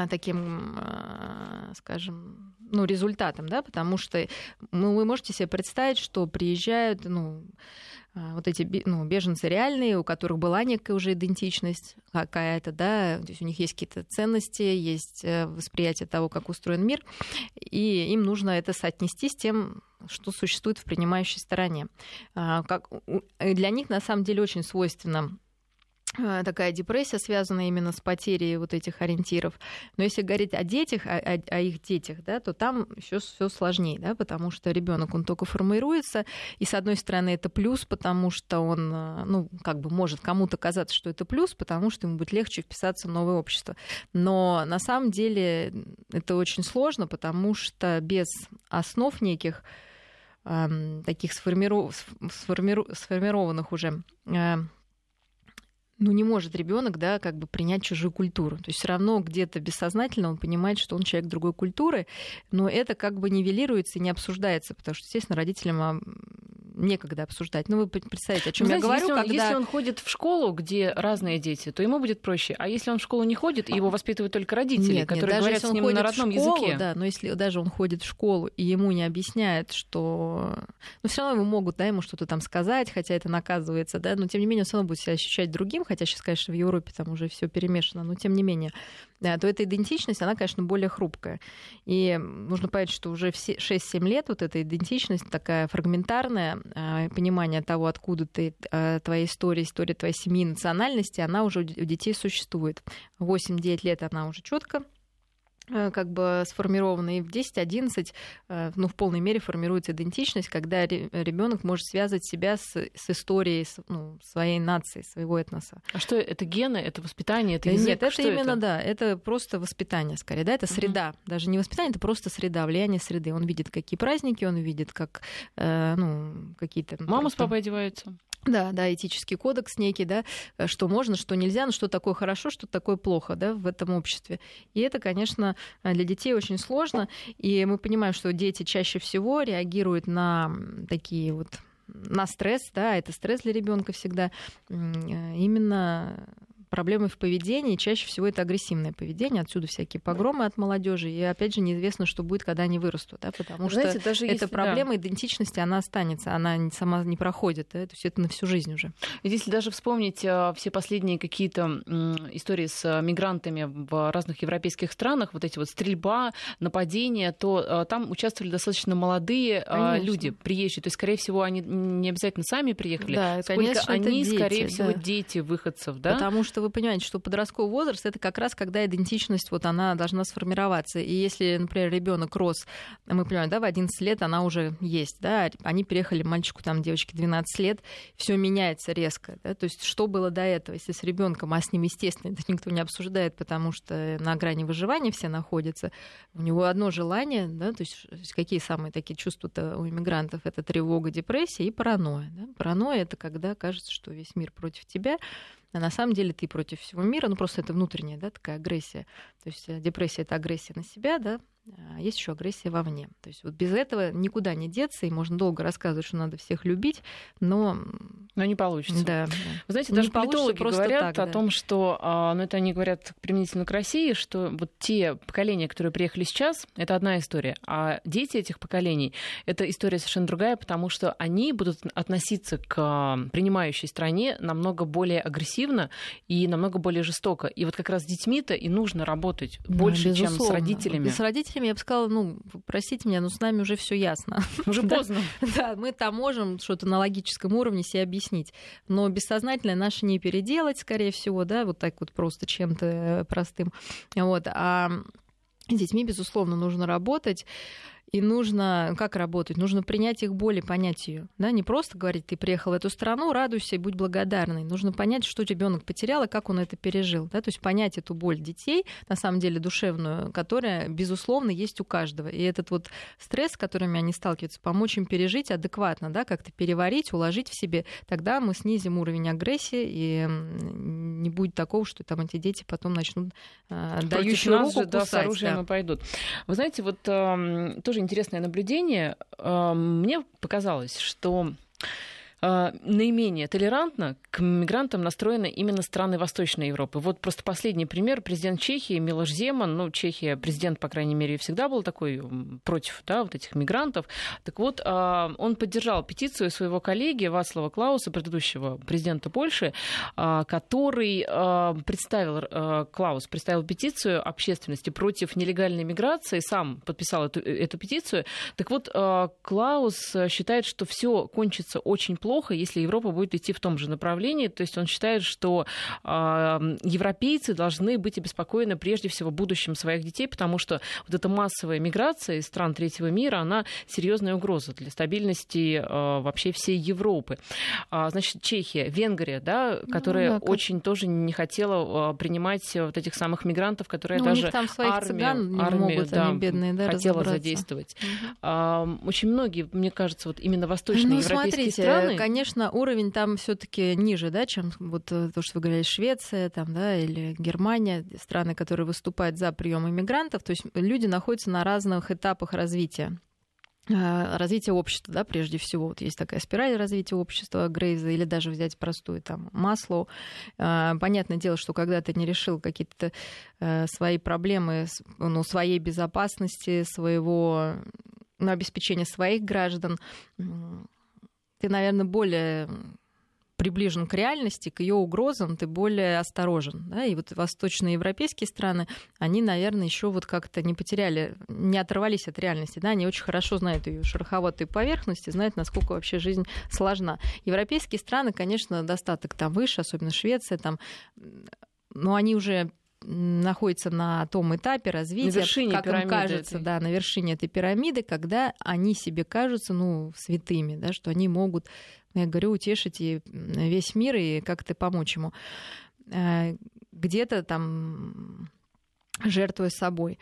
таким, а, скажем, ну, результатом, да, потому что ну, вы можете себе представить, что приезжают, ну, а, вот эти ну, беженцы реальные, у которых была некая уже идентичность какая-то, да, то есть у них есть какие-то ценности, есть э, восприятие того, как устроен мир, и им нужно это соотнести с тем, что существует в принимающей стороне. А, как, для них на самом деле очень свойственно такая депрессия, связанная именно с потерей вот этих ориентиров. Но если говорить о детях, о, о, о их детях, да, то там еще все сложнее, да, потому что ребенок он только формируется, и с одной стороны это плюс, потому что он, э, ну, как бы может кому-то казаться, что это плюс, потому что ему будет легче вписаться в новое общество. Но на самом деле это очень сложно, потому что без основ неких таких сформиров... сформиров... сформированных уже э, ну, не может ребенок, да, как бы принять чужую культуру. То есть все равно где-то бессознательно он понимает, что он человек другой культуры, но это как бы нивелируется и не обсуждается, потому что, естественно, родителям некогда обсуждать. Ну, вы представляете, о чем я говорю, если он, когда... если он ходит в школу, где разные дети, то ему будет проще. А если он в школу не ходит, и его воспитывают только родители, нет, которые нет, говорят с ним на родном школу, языке. Да, но если даже он ходит в школу, и ему не объясняют, что... Ну, все равно ему могут, да, ему что-то там сказать, хотя это наказывается, да, но тем не менее он все равно будет себя ощущать другим, хотя сейчас, конечно, в Европе там уже все перемешано, но тем не менее, то эта идентичность, она, конечно, более хрупкая. И нужно понять, что уже 6-7 лет вот эта идентичность такая фрагментарная, а, понимание того, откуда ты, а, твоя история, история твоей семьи, национальности, она уже у детей существует. 8-9 лет она уже четко как бы сформированы, и в 10-11 э, ну, в полной мере формируется идентичность, когда ребенок может связывать себя с, с историей ну, своей нации, своего этноса. А что это гены, это воспитание, это язык? Нет, это что именно, это? да, это просто воспитание скорее, да, это среда, uh-huh. даже не воспитание, это просто среда, влияние среды. Он видит, какие праздники, он видит, как, э, ну, какие-то... Мама просто... с папой одеваются. Да, да, этический кодекс некий, да, э, что можно, что нельзя, но что такое хорошо, что такое плохо, да, в этом обществе. И это, конечно, для детей очень сложно. И мы понимаем, что дети чаще всего реагируют на такие вот на стресс, да, это стресс для ребенка всегда, э, именно проблемы в поведении, чаще всего это агрессивное поведение, отсюда всякие погромы от молодежи, и опять же неизвестно, что будет, когда они вырастут, да, потому Знаете, что даже эта если, проблема да. идентичности, она останется, она сама не проходит, да, то есть это на всю жизнь уже. Если даже вспомнить а, все последние какие-то истории с а, мигрантами в разных европейских странах, вот эти вот стрельба, нападения, то а, там участвовали достаточно молодые конечно. люди, приезжие, то есть, скорее всего, они не обязательно сами приехали, да, сколько конечно, они, дети, скорее всего, да. дети выходцев, да? Потому что что вы понимаете, что подростковый возраст это как раз когда идентичность вот она должна сформироваться. И если, например, ребенок рос, мы понимаем, да, в 11 лет она уже есть, да, они переехали мальчику, там, девочке 12 лет, все меняется резко, да, то есть что было до этого, если с ребенком, а с ним, естественно, это никто не обсуждает, потому что на грани выживания все находятся, у него одно желание, да, то есть какие самые такие чувства-то у иммигрантов, это тревога, депрессия и паранойя, да? паранойя это когда кажется, что весь мир против тебя, а на самом деле ты против всего мира, ну просто это внутренняя, да, такая агрессия. То есть э, депрессия это агрессия на себя, да, есть еще агрессия вовне. То есть вот без этого никуда не деться, и можно долго рассказывать, что надо всех любить, но... Но не получится. Да. Вы знаете, даже политологи говорят так, о да. том, что, а, ну это они говорят применительно к России, что вот те поколения, которые приехали сейчас, это одна история, а дети этих поколений, это история совершенно другая, потому что они будут относиться к а, принимающей стране намного более агрессивно и намного более жестоко. И вот как раз с детьми-то и нужно работать больше, чем с родителями. С родителями родителями я бы сказала, ну, простите меня, но с нами уже все ясно. Уже поздно. Да, мы там можем что-то на логическом уровне себе объяснить, но бессознательное наше не переделать, скорее всего, да, вот так вот просто чем-то э, простым. Вот. А с детьми, безусловно, нужно работать. И нужно, как работать? Нужно принять их боль и понять ее. Да? Не просто говорить, ты приехал в эту страну, радуйся и будь благодарной. Нужно понять, что ребенок потерял и как он это пережил. Да? То есть понять эту боль детей, на самом деле душевную, которая, безусловно, есть у каждого. И этот вот стресс, с которыми они сталкиваются, помочь им пережить адекватно, да? как-то переварить, уложить в себе, тогда мы снизим уровень агрессии, и не будет такого, что там эти дети потом начнут э, дающую руку же, кусать. Да, с оружием да. и пойдут. Вы знаете, вот э, тоже интересное наблюдение. Мне показалось, что наименее толерантно к мигрантам настроены именно страны Восточной Европы. Вот просто последний пример. Президент Чехии Милош Земан, ну, Чехия, президент, по крайней мере, всегда был такой против да, вот этих мигрантов. Так вот, э, он поддержал петицию своего коллеги Вацлава Клауса, предыдущего президента Польши, э, который представил, Клаус представил петицию общественности против нелегальной миграции, сам подписал эту, эту петицию. Так вот, Клаус считает, что все кончится очень плохо, если Европа будет идти в том же направлении. То есть он считает, что европейцы должны быть обеспокоены прежде всего будущим своих детей, потому что вот эта массовая миграция из стран третьего мира, она серьезная угроза для стабильности э, вообще всей Европы. А, значит, Чехия, Венгрия, да, ну которая ну, да, очень тоже не хотела принимать вот этих самых мигрантов, которые ну, даже у там своих армию, цыган не армию, могут, да, они бедные, да, хотела задействовать. Угу. А, очень многие, мне кажется, вот именно восточные ну, европейские смотрите, страны. Конечно, уровень там все-таки ниже, да, чем вот э, то, что вы говорили, Швеция, там, да, или Германия, страны, которые выступают за прием иммигрантов. То есть люди находятся на разных этапах развития э, развития общества, да, прежде всего. Вот есть такая спираль развития общества Грейза, или даже взять простую там масло. Э, понятное дело, что когда ты не решил какие-то свои проблемы, ну, своей безопасности, своего ну, обеспечения своих граждан, ты, наверное, более приближен к реальности, к ее угрозам, ты более осторожен. Да? И вот восточные европейские страны, они, наверное, еще вот как-то не потеряли, не оторвались от реальности. Да? Они очень хорошо знают ее шероховатые поверхности, знают, насколько вообще жизнь сложна. Европейские страны, конечно, достаток там выше, особенно Швеция, там, но они уже находятся на том этапе развития, как им кажется, этой. да, на вершине этой пирамиды, когда они себе кажутся, ну, святыми, да, что они могут, я говорю, утешить и весь мир и как-то помочь ему. Э, где-то там жертвуя собой.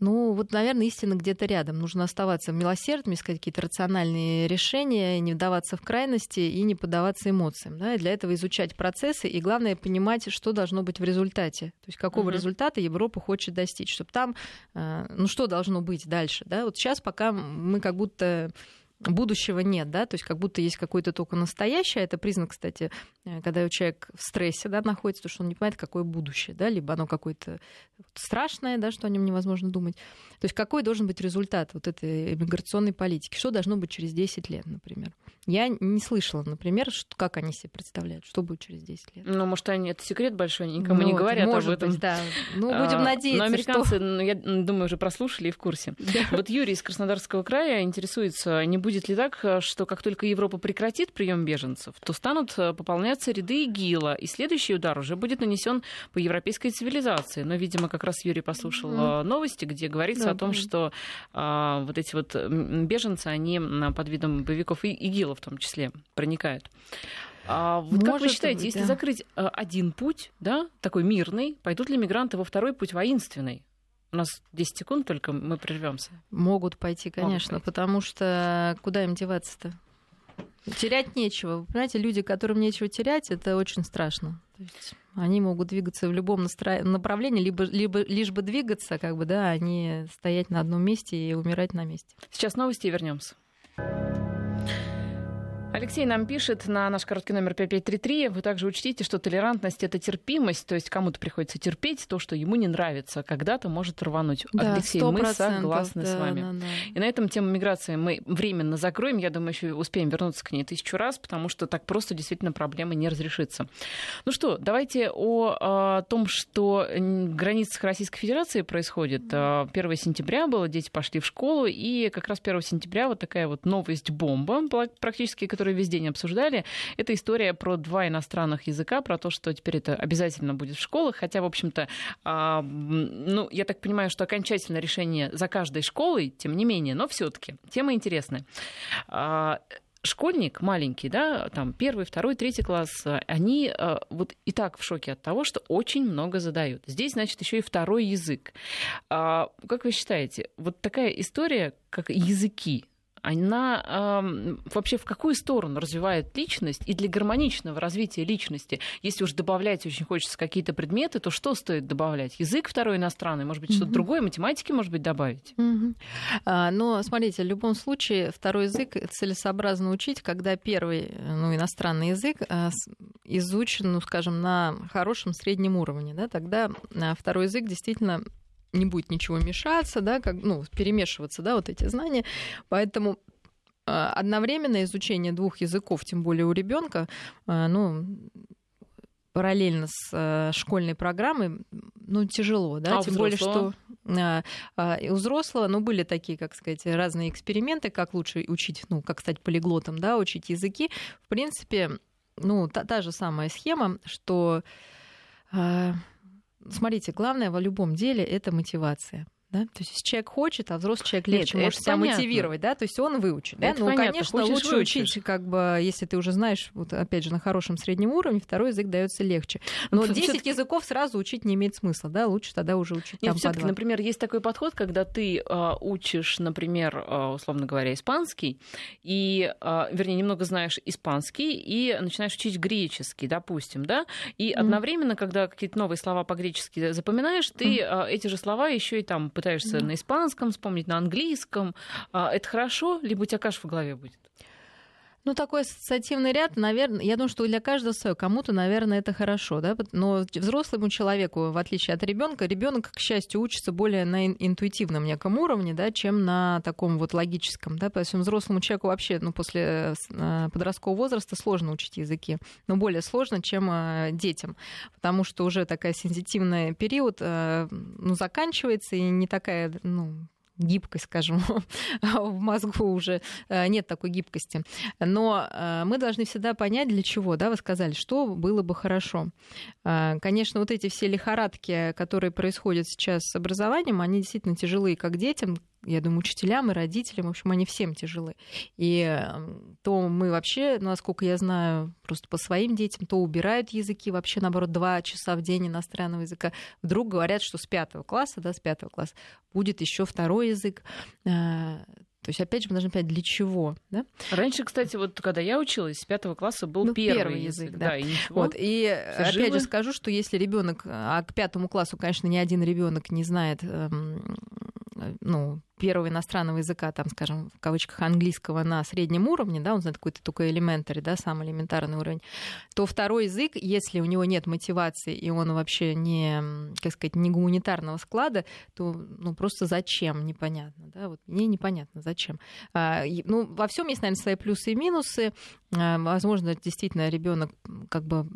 Ну, вот, наверное, истина где-то рядом. Нужно оставаться милосердным, искать какие-то рациональные решения, не вдаваться в крайности и не поддаваться эмоциям. Да? И для этого изучать процессы и, главное, понимать, что должно быть в результате. То есть какого угу. результата Европа хочет достичь. Чтобы там, э, ну, что должно быть дальше. Да? Вот сейчас пока мы как будто будущего нет, да, то есть как будто есть какое-то только настоящее. Это признак, кстати, э, когда человек в стрессе, да, находится, то что он не понимает, какое будущее, да, либо оно какое-то страшное, да, что о нем невозможно думать. То есть какой должен быть результат вот этой миграционной политики? Что должно быть через 10 лет, например? Я не слышала, например, что, как они себе представляют, что будет через 10 лет. Ну, может, они это секрет большой, никому ну, не говорят может об этом. Быть, да. Ну, будем а, надеяться, Но американцы, что... ну, я думаю, уже прослушали и в курсе. Да. Вот Юрий из Краснодарского края интересуется, не будет ли так, что как только Европа прекратит прием беженцев, то станут э, пополняться ряды ИГИЛа, и следующий удар уже будет нанесен по европейской цивилизации. Но, видимо, как раз Юрий послушал mm. новости, где говорится да, о том, да. что а, вот эти вот беженцы, они под видом боевиков и ИГИЛа в том числе проникают. А вот как вы считаете, быть, если да. закрыть э, один путь, да, такой мирный, пойдут ли мигранты во второй путь воинственный? У нас 10 секунд только, мы прервемся. Могут пойти, конечно, Могут пойти. потому что куда им деваться-то? Терять нечего. Вы понимаете, люди, которым нечего терять, это очень страшно. То есть они могут двигаться в любом настро... направлении, либо, либо лишь бы двигаться, как бы, да, а не стоять на одном месте и умирать на месте. Сейчас новости и вернемся. Алексей нам пишет на наш короткий номер 5533. Вы также учтите, что толерантность — это терпимость, то есть кому-то приходится терпеть то, что ему не нравится. Когда-то может рвануть. Да, Алексей, мы согласны да, с вами. Да, да. И на этом тему миграции мы временно закроем. Я думаю, еще успеем вернуться к ней тысячу раз, потому что так просто действительно проблема не разрешится. Ну что, давайте о, о том, что в границах Российской Федерации происходит. 1 а, сентября было, дети пошли в школу, и как раз 1 сентября вот такая вот новость-бомба, практически, которую весь день обсуждали. Это история про два иностранных языка, про то, что теперь это обязательно будет в школах. Хотя, в общем-то, а, ну, я так понимаю, что окончательное решение за каждой школой, тем не менее, но все-таки тема интересная а, школьник маленький, да, там первый, второй, третий класс, они э, вот и так в шоке от того, что очень много задают. Здесь, значит, еще и второй язык. А, как вы считаете, вот такая история, как языки, она э, вообще в какую сторону развивает личность и для гармоничного развития личности, если уж добавлять очень хочется какие-то предметы, то что стоит добавлять? Язык второй иностранный, может быть, что-то другое, математики, может быть, добавить? А, но, смотрите, в любом случае второй язык целесообразно учить, когда первый ну, иностранный язык а, изучен, ну, скажем, на хорошем среднем уровне. Да, тогда а, второй язык действительно не будет ничего мешаться, да, как, ну, перемешиваться, да, вот эти знания. Поэтому одновременное изучение двух языков, тем более у ребенка, ну, параллельно с э, школьной программой, ну, тяжело, да, а тем более, что а, а, у взрослого, ну, были такие, как сказать, разные эксперименты, как лучше учить, ну, как стать полиглотом, да, учить языки. В принципе, ну, та, та же самая схема, что, а, смотрите, главное в любом деле это мотивация. Да? То есть человек хочет, а взрослый человек легче Нет, может себя мотивировать, да, то есть он выучит. Да? ну, понятно. конечно, Хочешь, лучше выучишь. учить, как бы, если ты уже знаешь, вот опять же, на хорошем среднем уровне, второй язык дается легче. Но ну, 10 языков сразу учить не имеет смысла, да, лучше тогда уже учить Нет, там все-таки, например, есть такой подход, когда ты э, учишь, например, э, условно говоря, испанский, и, э, вернее, немного знаешь испанский, и начинаешь учить греческий, допустим, да, и mm. одновременно, когда какие-то новые слова по-гречески запоминаешь, ты mm. э, эти же слова еще и там пытаешься mm. на испанском вспомнить, на английском. А, это хорошо, либо у тебя каша в голове будет? Ну, такой ассоциативный ряд, наверное, я думаю, что для каждого свое. Кому-то, наверное, это хорошо, да, но взрослому человеку, в отличие от ребенка, ребенок, к счастью, учится более на интуитивном неком уровне, да, чем на таком вот логическом, да, поэтому взрослому человеку вообще, ну, после э, подросткового возраста сложно учить языки, но более сложно, чем э, детям, потому что уже такая сенситивный период, э, ну, заканчивается и не такая, ну, гибкость, скажем, в мозгу уже э, нет такой гибкости. Но э, мы должны всегда понять, для чего, да, вы сказали, что было бы хорошо. Э, конечно, вот эти все лихорадки, которые происходят сейчас с образованием, они действительно тяжелые как детям, я думаю, учителям и родителям, в общем, они всем тяжелы. И эм, то мы вообще, насколько я знаю, просто по своим детям, то убирают языки, вообще, наоборот, два часа в день иностранного языка. Вдруг говорят, что с пятого класса, да, с пятого класса будет еще второй язык. Э, то есть, опять же, мы должны понять, для чего. Да? Раньше, кстати, вот когда я училась, с пятого класса был ну, первый, первый язык. Да. да, и ничего. Вот, и Все опять живы? же скажу, что если ребенок, а к пятому классу, конечно, ни один ребенок не знает эм, ну, первого иностранного языка, там, скажем, в кавычках английского на среднем уровне, да, он знает какой-то только элементарий, да, самый элементарный уровень, то второй язык, если у него нет мотивации и он вообще не, как сказать, не гуманитарного склада, то, ну, просто зачем, непонятно, да, вот мне непонятно, зачем. А, ну, во всем есть, наверное, свои плюсы и минусы. А, возможно, действительно ребенок как бы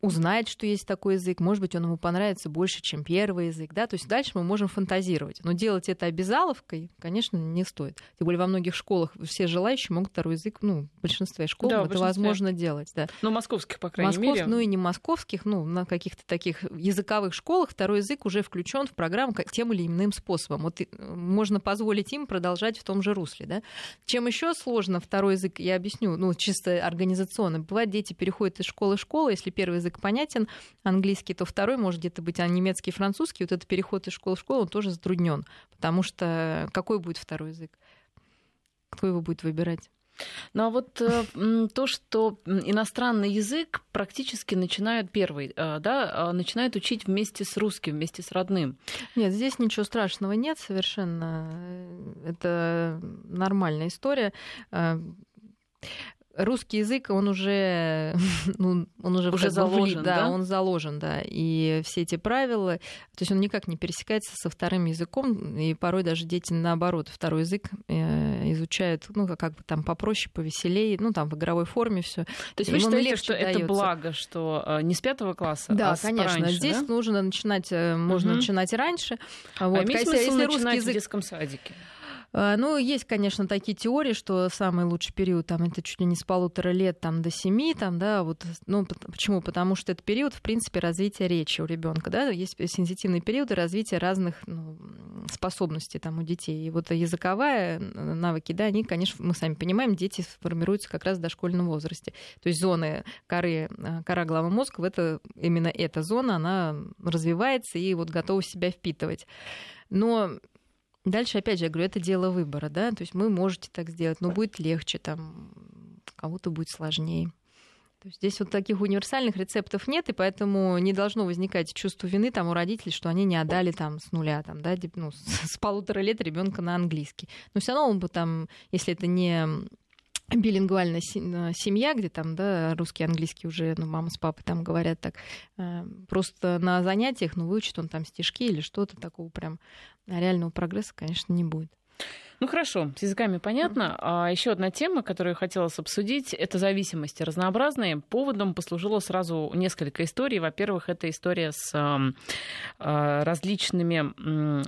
узнает, что есть такой язык, может быть, он ему понравится больше, чем первый язык, да, то есть дальше мы можем фантазировать. Но делать это обязаловкой, конечно, не стоит. Тем более во многих школах все желающие могут второй язык, ну, в большинстве школ да, это возможно делать, да. Ну, московских, по крайней Москов, мере. Ну, и не московских, ну, на каких-то таких языковых школах второй язык уже включен в программу тем или иным способом. Вот можно позволить им продолжать в том же русле, да. Чем еще сложно второй язык, я объясню, ну, чисто организационно. Бывает, дети переходят из школы в школу, если первый язык язык понятен, английский, то второй может где-то быть а немецкий, французский. Вот этот переход из школы в школу, он тоже затруднен, потому что какой будет второй язык? Кто его будет выбирать? Ну а вот э, то, что иностранный язык практически начинают первый, э, да, а начинают учить вместе с русским, вместе с родным. Нет, здесь ничего страшного нет совершенно. Это нормальная история русский язык, он уже, ну, он уже, уже заложен, да, да, он заложен, да, и все эти правила, то есть он никак не пересекается со вторым языком, и порой даже дети наоборот второй язык э, изучают, ну как бы там попроще, повеселее, ну там в игровой форме все. То есть вы считаете, что дается. это благо, что э, не с пятого класса, да, а конечно, раньше, здесь да? нужно начинать, э, можно угу. начинать раньше. Вот. А имеет смысл если русский язык... в детском садике? А, ну, есть, конечно, такие теории, что самый лучший период там это чуть ли не с полутора лет там до семи, там, да, вот, ну, почему? Потому что это период, в принципе, развития речи у ребенка, да, есть сенситивные периоды развития разных ну, способностей там у детей. И вот языковая навыки, да, они, конечно, мы сами понимаем, дети формируются как раз в дошкольном возрасте. То есть зоны коры, а, кора головы мозга, это, именно эта зона, она развивается и вот готова себя впитывать. Но Дальше, опять же, я говорю, это дело выбора, да, то есть вы можете так сделать, но будет легче, там, кому-то будет сложнее. То есть здесь вот таких универсальных рецептов нет, и поэтому не должно возникать чувство вины там у родителей, что они не отдали там с нуля, там, да, ну, с полутора лет ребенка на английский. Но все равно он бы там, если это не билингвальная семья, где там, да, русский, английский уже, ну, мама с папой там говорят так, э, просто на занятиях, ну, выучит он там стишки или что-то такого прям реального прогресса, конечно, не будет. Ну хорошо, с языками понятно. А еще одна тема, которую я хотела обсудить, это зависимости разнообразные. Поводом послужило сразу несколько историй. Во-первых, это история с э, различными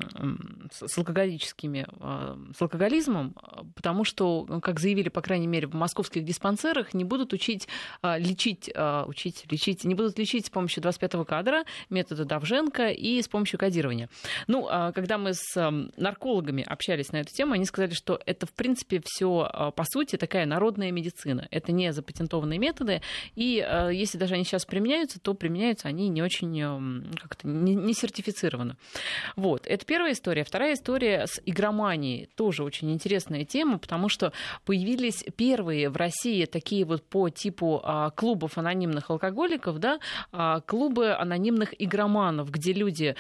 с алкоголическими, э, с алкоголизмом, потому что, как заявили, по крайней мере, в московских диспансерах не будут учить, э, лечить, учить, лечить, не будут лечить с помощью 25-го кадра, метода Давженко и с помощью кодирования. Ну, когда мы с наркологами общались на эту тему, они сказали, что это, в принципе, все а, по сути такая народная медицина. Это не запатентованные методы. И а, если даже они сейчас применяются, то применяются они не очень как-то не, сертифицированно. Вот. Это первая история. Вторая история с игроманией. Тоже очень интересная тема, потому что появились первые в России такие вот по типу а, клубов анонимных алкоголиков, да, клубы анонимных игроманов, где люди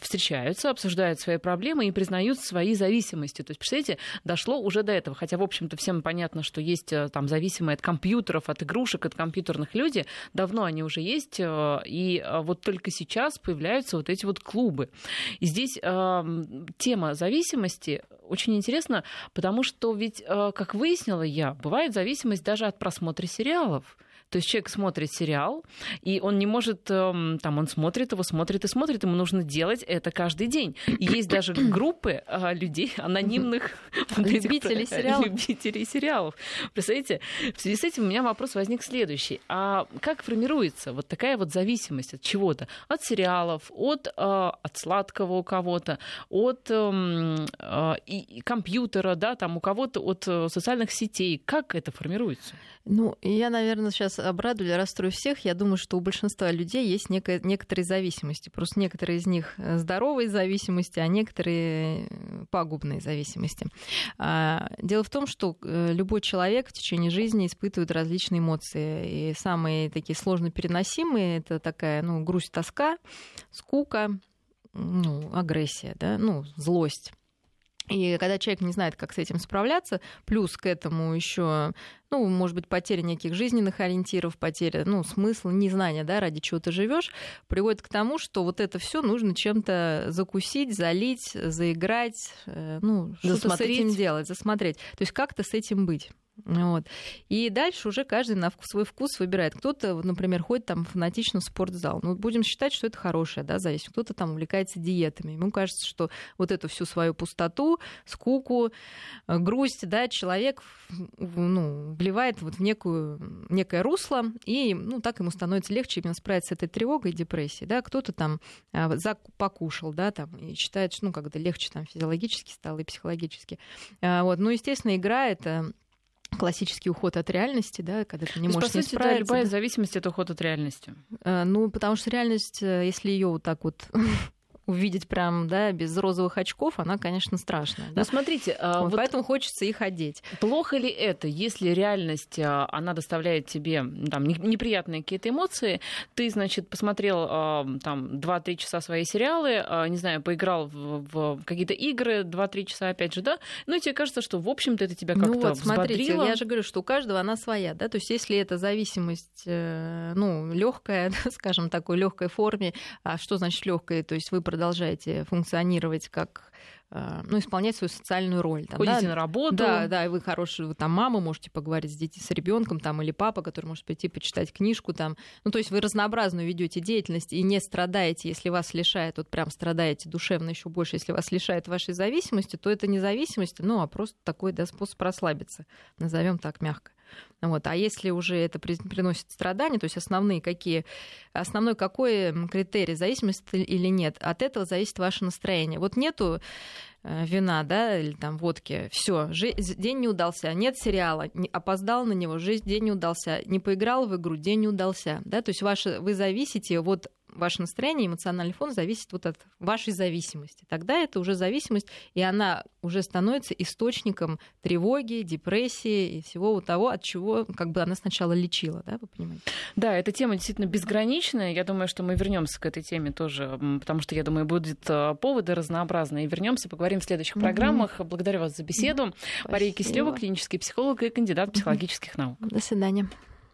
встречаются, обсуждают свои проблемы и признают свои зависимости. То есть представляете, дошло уже до этого. Хотя, в общем-то, всем понятно, что есть э, там зависимые от компьютеров, от игрушек, от компьютерных люди. Давно они уже есть. Э, и э, вот только сейчас появляются вот эти вот клубы. И здесь э, тема зависимости очень интересна, потому что ведь, э, как выяснила я, бывает зависимость даже от просмотра сериалов. То есть человек смотрит сериал, и он не может, эм, там, он смотрит его, смотрит и смотрит, ему нужно делать это каждый день. И есть даже группы а, людей, анонимных любителей сериалов. любителей сериалов. Представляете, в связи с этим у меня вопрос возник следующий. А как формируется вот такая вот зависимость от чего-то? От сериалов, от, а, от сладкого у кого-то, от эм, а, и компьютера, да, там у кого-то от э, социальных сетей. Как это формируется? Ну, я, наверное, сейчас обрадую или расстрою всех. Я думаю, что у большинства людей есть некая, некоторые зависимости. Просто некоторые из них э, здоровые зависимости, а некоторые э, пагубные зависимости. А, дело в том, что э, любой человек в течение жизни испытывает различные эмоции. И самые такие сложно переносимые — это такая ну, грусть, тоска, скука, ну, агрессия, да, ну, злость. И когда человек не знает, как с этим справляться, плюс к этому еще, ну, может быть, потеря неких жизненных ориентиров, потеря, ну, смысла, незнания, да, ради чего ты живешь, приводит к тому, что вот это все нужно чем-то закусить, залить, заиграть, э, ну, что-то с этим делать, засмотреть. То есть как-то с этим быть. Вот. И дальше уже каждый на свой вкус выбирает. Кто-то, например, ходит там фанатично в спортзал. Ну, будем считать, что это хорошее, да, зависит. Кто-то там увлекается диетами. Ему кажется, что вот эту всю свою пустоту, скуку, э, грусть, да, человек ну, вливает вот в некую, некое русло, и ну, так ему становится легче именно справиться с этой тревогой и депрессией. Да. Кто-то там а, покушал, да, там, и считает, что ну, как-то легче там физиологически стало и психологически. А, вот. Ну, естественно, игра — это классический уход от реальности, да, когда ты не То можешь есть, по сути, справиться. Да, любая да. зависимость это уход от реальности. А, ну, потому что реальность, э, если ее вот так вот увидеть прям, да, без розовых очков, она, конечно, страшная. Да? Ну, смотрите, а, вот, вот поэтому хочется их одеть. Плохо ли это, если реальность, а, она доставляет тебе там, неприятные какие-то эмоции, ты, значит, посмотрел а, там 2-3 часа свои сериалы, не знаю, поиграл в, в какие-то игры 2-3 часа, опять же, да, ну и тебе кажется, что, в общем-то, это тебя как-то ну, вот, смотрите, взбодрило. я же говорю, что у каждого она своя, да, то есть если это зависимость, э, ну, легкая, скажем, такой легкой форме, а что значит легкая, то есть вы продолжаете функционировать как э, ну, исполнять свою социальную роль. Там, Ходите да? на работу. Да, да, и вы хороший, вы там мама, можете поговорить с детьми, с ребенком там, или папа, который может пойти почитать книжку. Там. Ну, то есть вы разнообразную ведете деятельность и не страдаете, если вас лишает, вот прям страдаете душевно еще больше, если вас лишает вашей зависимости, то это не зависимость, ну, а просто такой да, способ расслабиться, назовем так мягко. Вот. А если уже это приносит страдания, то есть основные какие, основной какой критерий, зависимость или нет, от этого зависит ваше настроение. Вот нету э, вина, да, или там водки, все, день не удался, нет сериала, опоздал на него, жизнь, день не удался, не поиграл в игру, день не удался, да, то есть ваше, вы зависите вот ваше настроение, эмоциональный фон зависит вот от вашей зависимости. Тогда это уже зависимость, и она уже становится источником тревоги, депрессии и всего вот того, от чего как бы она сначала лечила, да, вы понимаете? Да, эта тема действительно безграничная. Я думаю, что мы вернемся к этой теме тоже, потому что, я думаю, будут э, поводы разнообразные. Вернемся, поговорим в следующих mm-hmm. программах. Благодарю вас за беседу. Mm-hmm. Мария Кислева, клинический психолог и кандидат психологических наук. До свидания.